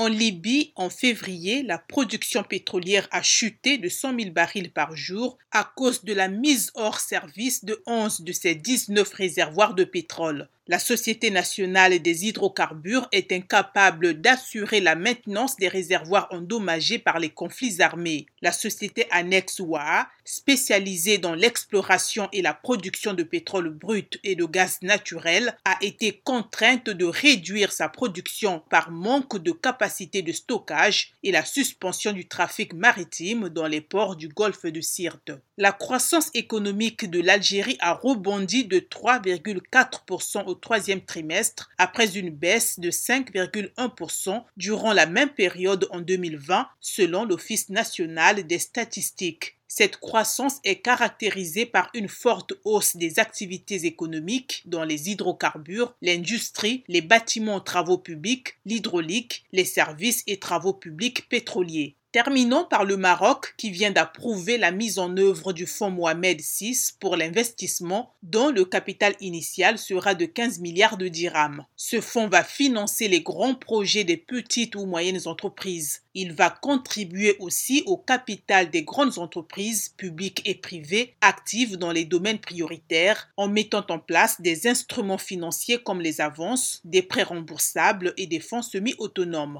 En Libye, en février, la production pétrolière a chuté de 100 000 barils par jour à cause de la mise hors service de 11 de ses 19 réservoirs de pétrole. La Société nationale des hydrocarbures est incapable d'assurer la maintenance des réservoirs endommagés par les conflits armés. La société annexe WAA, spécialisée dans l'exploration et la production de pétrole brut et de gaz naturel, a été contrainte de réduire sa production par manque de capacité de stockage et la suspension du trafic maritime dans les ports du golfe de Sirte. La croissance économique de l'Algérie a rebondi de 3,4% au troisième trimestre après une baisse de 5,1% durant la même période en 2020 selon l'Office national des statistiques. Cette croissance est caractérisée par une forte hausse des activités économiques dans les hydrocarbures, l'industrie, les bâtiments travaux publics, l'hydraulique, les services et travaux publics pétroliers. Terminons par le Maroc qui vient d'approuver la mise en œuvre du fonds Mohamed VI pour l'investissement dont le capital initial sera de 15 milliards de dirhams. Ce fonds va financer les grands projets des petites ou moyennes entreprises. Il va contribuer aussi au capital des grandes entreprises publiques et privées actives dans les domaines prioritaires en mettant en place des instruments financiers comme les avances, des prêts remboursables et des fonds semi-autonomes.